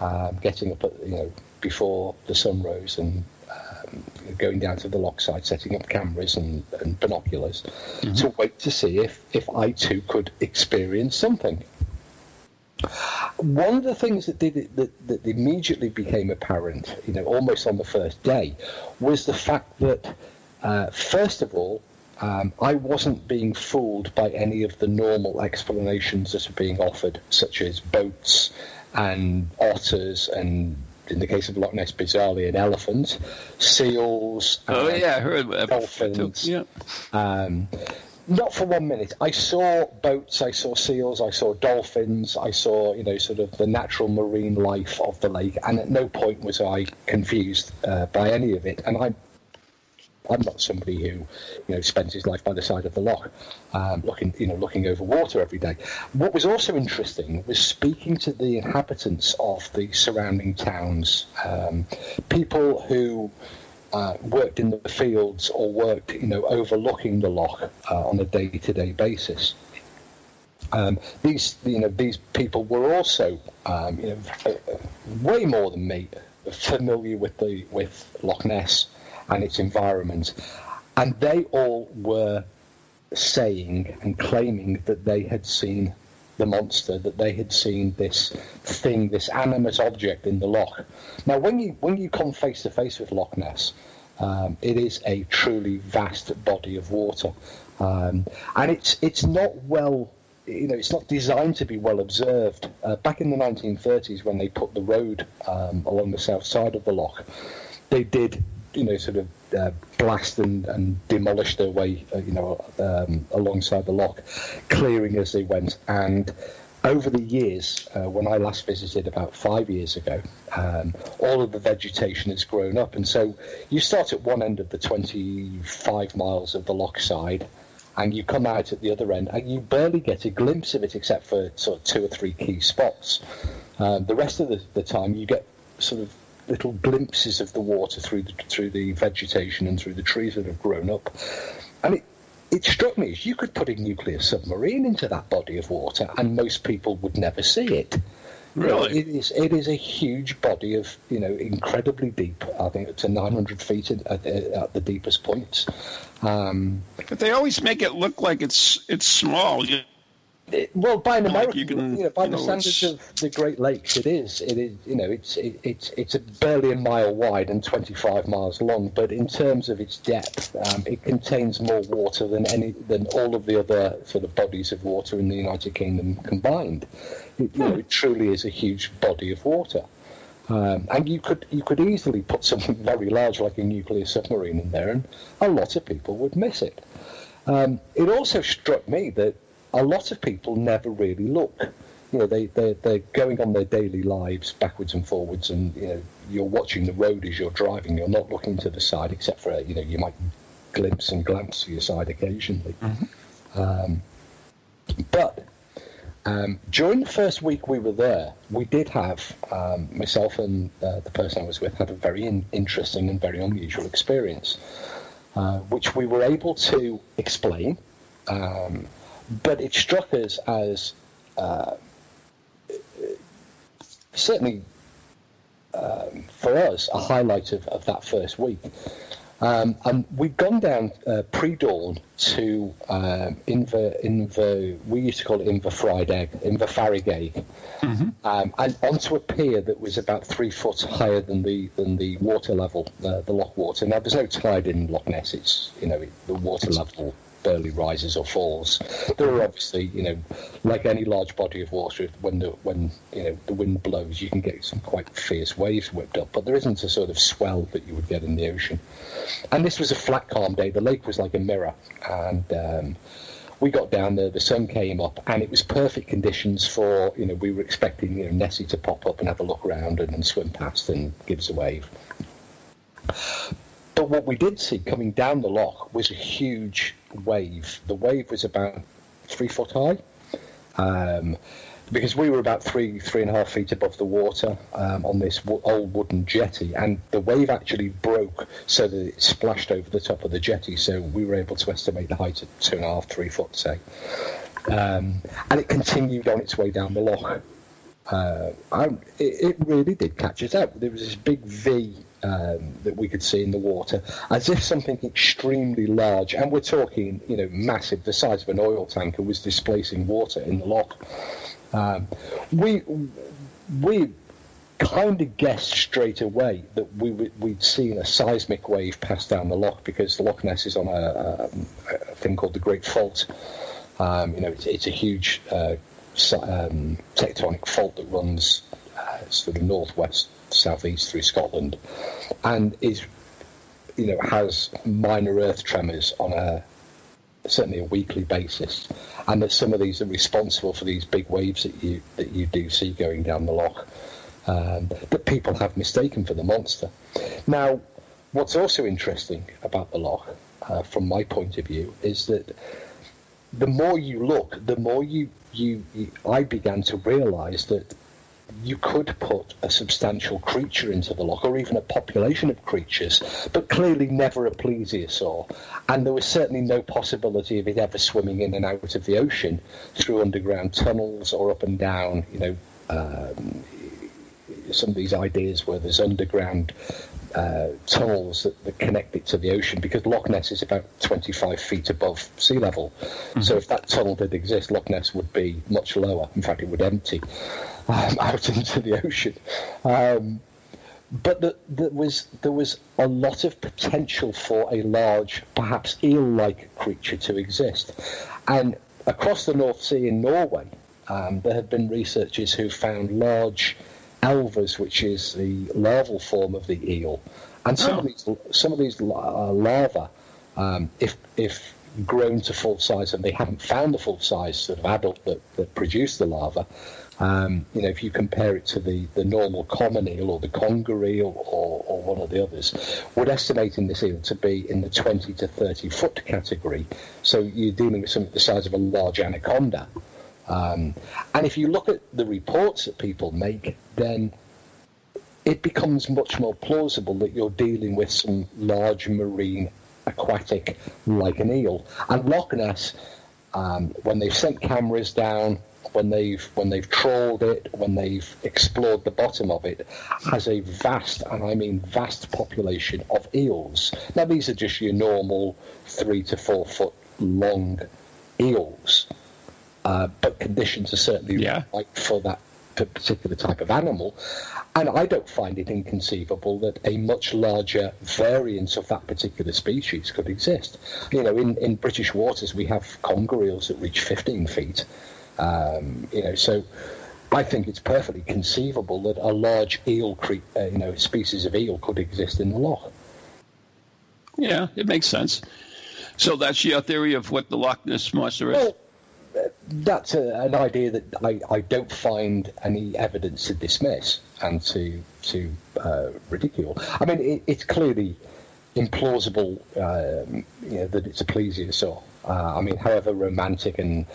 um, getting up at you know before the sun rose and um, going down to the lock side, setting up cameras and, and binoculars to wait to see if if I too could experience something. One of the things that did it, that, that immediately became apparent, you know, almost on the first day, was the fact that uh, first of all. Um, I wasn't being fooled by any of the normal explanations that are being offered, such as boats and otters, and in the case of Loch Ness, bizarrely, an elephant, seals. Oh, and yeah, I heard that. Dolphins. Yeah. um, not for one minute. I saw boats, I saw seals, I saw dolphins, I saw, you know, sort of the natural marine life of the lake, and at no point was I confused uh, by any of it. And I, I'm not somebody who, you know, spends his life by the side of the loch, um, looking, you know, looking over water every day. What was also interesting was speaking to the inhabitants of the surrounding towns, um, people who uh, worked in the fields or worked, you know, overlooking the loch uh, on a day-to-day basis. Um, these, you know, these people were also, um, you know, uh, way more than me, familiar with the with Loch Ness and its environment, and they all were saying and claiming that they had seen the monster, that they had seen this thing, this animate object in the loch. Now, when you when you come face to face with Loch Ness, um, it is a truly vast body of water, um, and it's it's not well. You know, it's not designed to be well observed. Uh, back in the 1930s, when they put the road um, along the south side of the loch, they did, you know, sort of uh, blast and, and demolish their way, uh, you know, um, alongside the lock, clearing as they went. And over the years, uh, when I last visited about five years ago, um, all of the vegetation has grown up. And so you start at one end of the 25 miles of the loch side, and you come out at the other end, and you barely get a glimpse of it except for sort of two or three key spots. Um, the rest of the, the time, you get sort of little glimpses of the water through the, through the vegetation and through the trees that have grown up. And it, it struck me as you could put a nuclear submarine into that body of water, and most people would never see it. You know, Really? it is it is a huge body of you know incredibly deep. I think it's to 900 feet at, at, the, at the deepest points. Um, But they always make it look like it's it's small. You, it- well, by an Like you can- you know, by you the know, standards of the Great Lakes, it is. It is. You know, it's it, it's it's a barely a mile wide and 25 miles long. But in terms of its depth, um, it contains more water than any than all of the other sort of bodies of water in the United Kingdom combined. It, you know, it truly is a huge body of water. Um, and you could you could easily put something very large like a nuclear submarine in there, and a lot of people would miss it. Um, it also struck me that a lot of people never really look. You know, they they they're going on their daily lives backwards and forwards, and you know, you're watching the road as you're driving. You're not looking to the side, except for you know, you might glimpse and glance to your side occasionally. Um, but um, during the first week we were there, we did have um, myself and uh, the person I was with had a very in- interesting and very unusual experience, uh, which we were able to explain. Um, but it struck us as uh, certainly um, for us a highlight of, of that first week. Um, and we'd gone down uh, pre-dawn to um, Inver, Inver, we used to call it Inver Friday, Inverfarigaig, um, and onto a pier that was about three foot higher than the than the water level, uh, the loch water. Now there's no tide in Loch Ness; it's you know it, the water level barely rises or falls. There are obviously you know like any large body of water, when the when you know the wind blows, you can get some quite fierce waves whipped up, but there isn't a sort of swell that you would get in the ocean. And this was a flat, calm day. The lake was like a mirror, and um, we got down there. The sun came up, and it was perfect conditions for you know we were expecting you know Nessie to pop up and have a look around and, and swim past and give us a wave. But what we did see coming down the loch was a huge wave. The wave was about three foot high. Um, because we were about three, three and a half feet above the water um, on this w- old wooden jetty, and the wave actually broke so that it splashed over the top of the jetty. So we were able to estimate the height at two and a half, three foot, say. Um, and it continued on its way down the loch. Uh, I, it, it really did catch us out. There was this big V um, that we could see in the water, as if something extremely large, and we're talking, you know, massive, the size of an oil tanker, was displacing water in the loch. Um, we we kind of guessed straight away that we we'd seen a seismic wave pass down the loch because the Loch Ness is on a, um, a thing called the Great Fault. Um, you know, it's, it's a huge uh, um, tectonic fault that runs uh, sort of northwest, southeast through Scotland, and is you know has minor earth tremors on a certainly a weekly basis, and that some of these are responsible for these big waves that you that you do see going down the loch um, that people have mistaken for the monster. Now, what's also interesting about the loch, uh, from my point of view, is that the more you look, the more you, you, you I began to realise that you could put a substantial creature into the loch, or even a population of creatures, but clearly never a plesiosaur. And there was certainly no possibility of it ever swimming in and out of the ocean through underground tunnels or up and down, you know, um, some of these ideas where there's underground uh, tunnels that, that connect it to the ocean because Loch Ness is about 25 feet above sea level. So if that tunnel did exist, Loch Ness would be much lower. In fact, it would empty um, out into the ocean. Um, but the, there was there was a lot of potential for a large, perhaps eel-like creature to exist, and across the North Sea in Norway, um, there have been researchers who found large elvers, which is the larval form of the eel, and some of these some of these uh, larvae, um, if if grown to full size, and they haven't found the full size sort of adult that, that produced the larva. Um, you know, if you compare it to the, the normal common eel or the conger eel or, or one of the others, would estimate in this eel to be in the 20 to 30 foot category. So you're dealing with something the size of a large anaconda. Um, and if you look at the reports that people make, then it becomes much more plausible that you're dealing with some large marine aquatic like an eel. And Loch Ness, um, when they've sent cameras down, when they've when they've trawled it, when they've explored the bottom of it, has a vast, and I mean vast population of eels. Now these are just your normal three to four foot long eels, uh, but conditions are certainly Yeah. right for that particular type of animal. And I don't find it inconceivable that a much larger variant of that particular species could exist. You know, in, in British waters, we have conger eels that reach 15 feet. Um, you know, so I think it's perfectly conceivable that a large eel, cre- uh, you know, species of eel could exist in the loch. Yeah, it makes sense. So that's your theory of what the Loch Ness monster is. Well, that's a, an idea that I, I don't find any evidence to dismiss and to to uh, ridicule. I mean, it, it's clearly implausible, um, you know, that it's a plesiosaur. Uh, I mean, however romantic and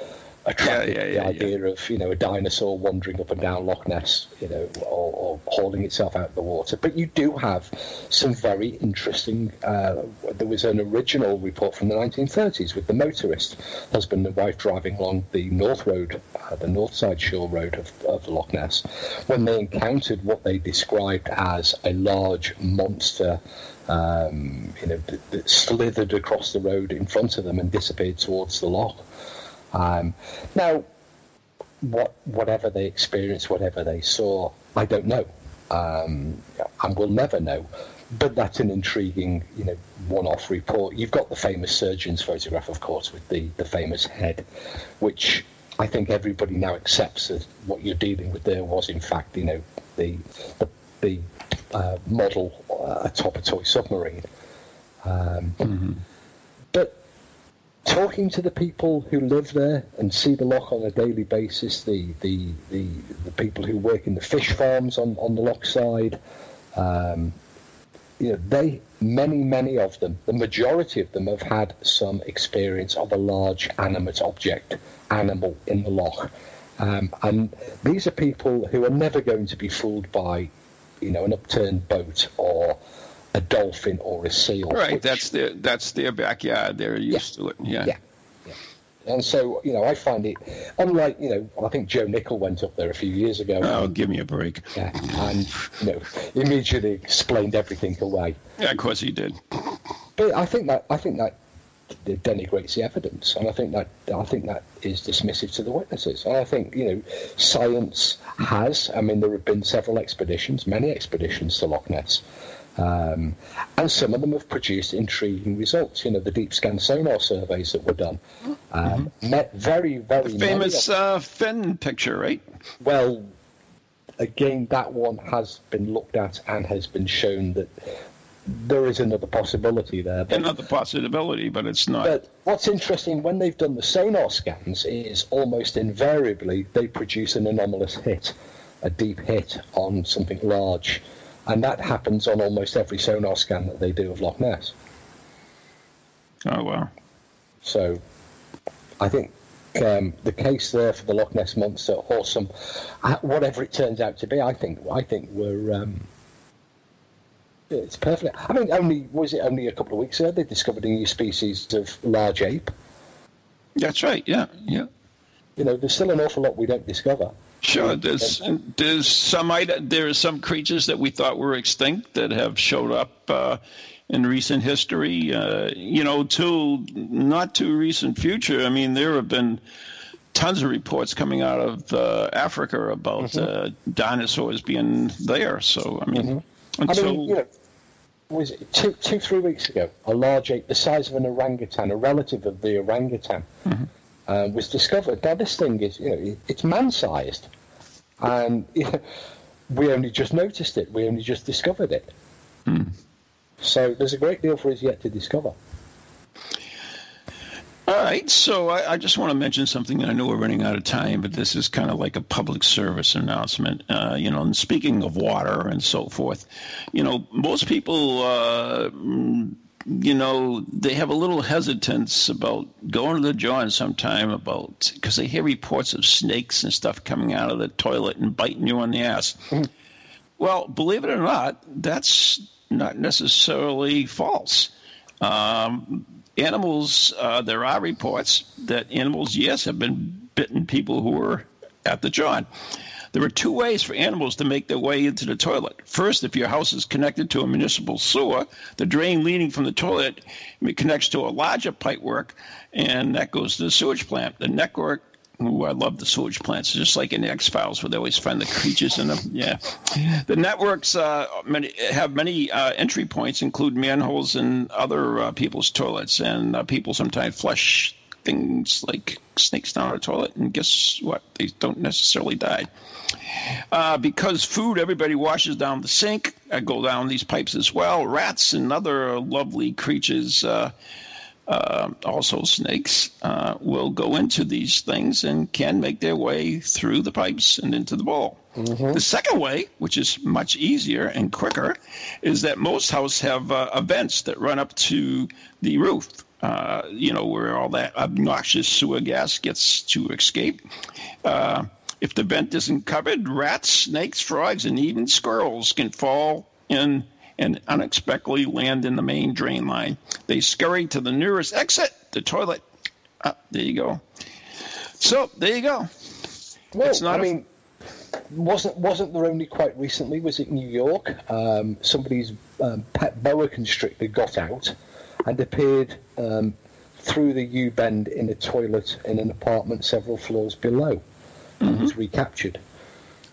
attracted Yeah, yeah, the yeah, idea of you know a dinosaur wandering up and down Loch Ness, you know, or, or hauling itself out of the water. But you do have some very interesting. Uh, there was an original report from the 1930s with the motorist, husband and wife driving along the North Road, uh, the North Side Shore Road of, of Loch Ness, when they encountered what they described as a large monster. Um, you know, that, that slithered across the road in front of them and disappeared towards the loch. Um, now, what whatever they experienced, whatever they saw, I don't know, um, and we'll never know. But that's an intriguing, you know, one-off report. You've got the famous surgeon's photograph, of course, with the, the famous head, which I think everybody now accepts that what you're dealing with there was, in fact, you know, the the, the uh, model uh, atop a toy submarine. Um, But talking to the people who live there and see the loch on a daily basis, the the, the, the people who work in the fish farms on, on the loch side, um, you know, they many many of them, the majority of them have had some experience of a large animate object, animal in the loch. Um, and these are people who are never going to be fooled by, you know, an upturned boat or a dolphin or a seal. Right, which- that's their that's their backyard. They're used to it. Yeah. yeah. yeah. And so, you know, I find it, unlike, you know, I think Joe Nickell went up there a few years ago. Oh, and, give me a break. yeah, and, you know, immediately explained everything away. Yeah, of course he did. But I think that, I think that denigrates the evidence, and I think that, I think that is dismissive to the witnesses. And I think, you know, science has, I mean, there have been several expeditions, many expeditions to Loch Ness. Um, and some of them have produced intriguing results. You know, the deep scan sonar surveys that were done um, met very, very many Famous of- uh, fin picture, right? well, again, that one has been looked at and has been shown that there is another possibility there. But, Another possibility, but it's not. but what's interesting when they've done the sonar scans is almost invariably they produce an anomalous hit, a deep hit on something large. And that happens on almost every sonar scan that they do of Loch Ness. oh well. So I think um, the case there for the Loch Ness monster, awesome, uh, whatever it turns out to be, I think I think we're um, it's perfect. I mean, only was it only a couple of weeks ago they discovered a new species of large ape. That's right. Yeah, yeah. You know, there's still an awful lot we don't discover. Sure. There's there's some there are some creatures that we thought were extinct that have showed up uh, in recent history. Uh, you know, to not too recent future. I mean, there have been tons of reports coming out of uh, Africa about uh, dinosaurs being there. So I mean, I until mean, you know, was it two, two, three weeks ago, a large ape the size of an orangutan, a relative of the orangutan, uh, was discovered. Now, this thing is, you know, it's man-sized, and you know, we only just noticed it. We only just discovered it. So there's a great deal for us yet to discover. All right, so I, I just want to mention something. I know we're running out of time, but this is kind of like a public service announcement. Uh, you know, and speaking of water and so forth, you know, most people, uh, you know, they have a little hesitance about going to the John sometime about because they hear reports of snakes and stuff coming out of the toilet and biting you on the ass. Well, believe it or not, that's not necessarily false. Um, animals, uh, there are reports that animals, yes, have been bitten people who were at the John. There are two ways for animals to make their way into the toilet. First, if your house is connected to a municipal sewer, the drain leading from the toilet connects to a larger pipework, and that goes to the sewage plant. The network Ooh, I love the sewage plants, just like in the X Files, where they always find the creatures in them. Yeah, the networks uh, many, have many uh, entry points, include manholes and other uh, people's toilets, and uh, people sometimes flush things like snakes down the toilet, and guess what? They don't necessarily die. Uh, because food, everybody washes down the sink. I go down these pipes as well. Rats and other lovely creatures. Uh, uh, also snakes, uh, will go into these things and can make their way through the pipes and into the bowl. The second way, which is much easier and quicker, is that most houses have uh, vents that run up to the roof. Uh, you know, where all that obnoxious sewer gas gets to escape. Uh, if the vent isn't covered, rats, snakes, frogs, and even squirrels can fall in and unexpectedly land in the main drain line. They scurry to the nearest exit, the toilet. Ah, there you go. So there you go. Well, It's not I a- mean, wasn't wasn't there only quite recently? Was it New York? Um, somebody's um, pet boa constrictor got out and appeared um, through the U bend in a toilet in an apartment several floors below, Mm-hmm. and was recaptured.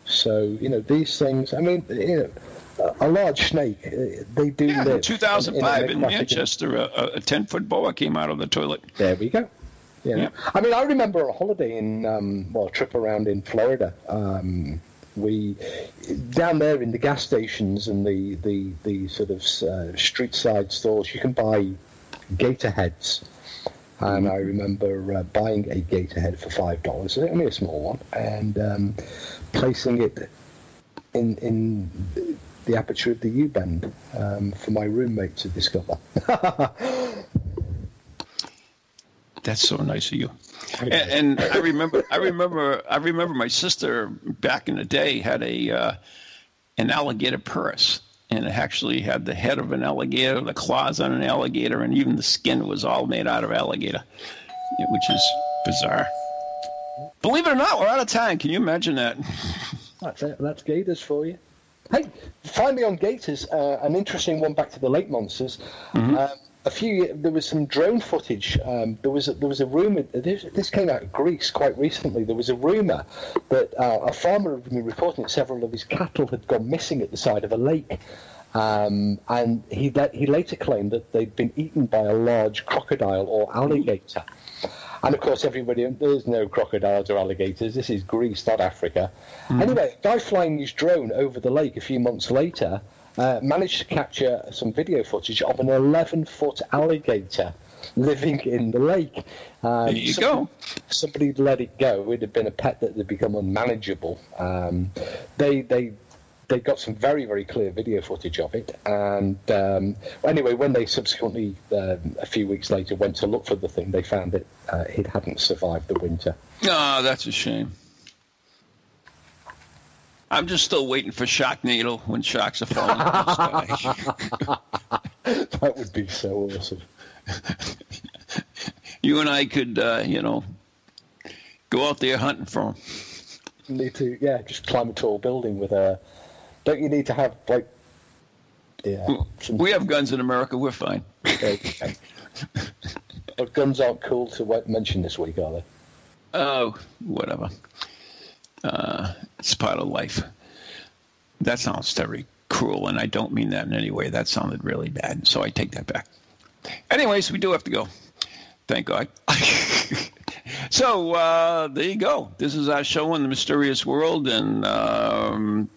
So you know these things. I mean, you know. A a large snake, uh, they do Yeah, live. in 2005 in an aquatic- Manchester, a 10 foot boa came out of the toilet. There we go. Yeah. Yeah. I mean, I remember a holiday in, um, well, a trip around in Florida. Um, we down there in the gas stations and the the, the sort of uh, street side stores, you can buy gator heads. And I remember uh, buying a gator head for five dollars, only a small one, and um, placing it in in the aperture of the U bend um, for my roommate to discover. That's so nice of you. And, and I remember, I remember, I remember my sister back in the day had a uh, an alligator purse, and it actually had the head of an alligator, the claws on an alligator, and even the skin was all made out of alligator, which is bizarre. Believe it or not, we're out of time. Can you imagine that? That's it. That's Gators for you. Hey, finally on Gators, uh, an interesting one back to the lake monsters. Um, a few, there was some drone footage. Um, there was a, there was a rumor. This, this came out of Greece quite recently. There was a rumor that uh, a farmer had been reporting that several of his cattle had gone missing at the side of a lake. Um, and he he later claimed that they'd been eaten by a large crocodile or alligator. And of course, everybody, there's no crocodiles or alligators. This is Greece, not Africa. Anyway, a guy flying his drone over the lake a few months later uh, managed to capture some video footage of an 11 foot alligator living in the lake. Um, There you somebody- go. Somebody let it go. It had been a pet that had become unmanageable. Um, they, they, they got some very, very clear video footage of it. And um, anyway, when they subsequently, um, a few weeks later, went to look for the thing, they found that uh, it hadn't survived the winter. Oh, that's a shame. I'm just still waiting for Sharknado when shocks are falling from the sky. that would be so awesome. You and I could, uh, you know, go out there hunting for them. Need to, yeah, just climb a tall building with a. Don't you need to have like, yeah, some We have guns in America. We're fine. Okay. But guns aren't cool to mention this week, are they? Oh, whatever. Uh, it's part of life. That sounds very cruel, and I don't mean that in any way. That sounded really bad, so I take that back. Anyways, we do have to go. Thank God. so uh, there you go. This is our show in the mysterious world, and um,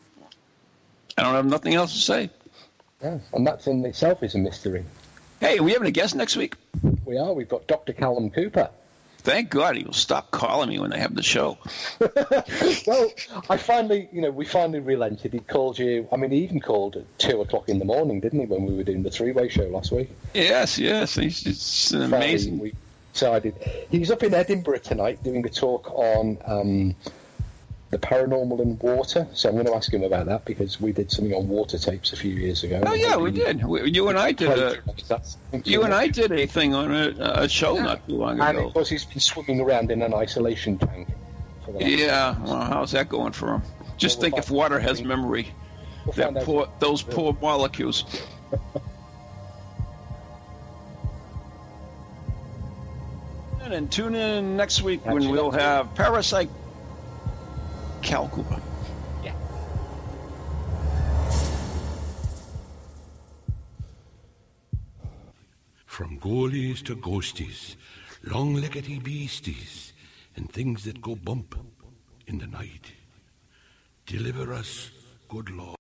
I don't have nothing else to say. Yeah, and that in itself is a mystery. Hey, are we having a guest next week? We are. We've got Dr. Callum Cooper. Thank God he will stop calling me when they have the show. Well, I finally, you know, we finally relented. He called you. I mean, he even called at two o'clock in the morning, didn't he, when we were doing the three-way show last week? Yes, yes, he's, it's an Finally, amazing. We decided he's up in Edinburgh tonight doing a talk on um, the paranormal in water. So I'm going to ask him about that because we did something on water tapes a few years ago. Oh yeah, we did. We, you and I did a you and I did a thing on a, a show not too long And ago. of course, he's been swimming around in an isolation tank. For the Yeah, well, how's that going for him? Just Well, think we'll if water has memory. We'll That poor, those poor molecules. and tune in next week when we'll have Parasite Cal Cooper. From goalies to ghosties, long-leggedy beasties, and things that go bump in the night. Deliver us, good Lord.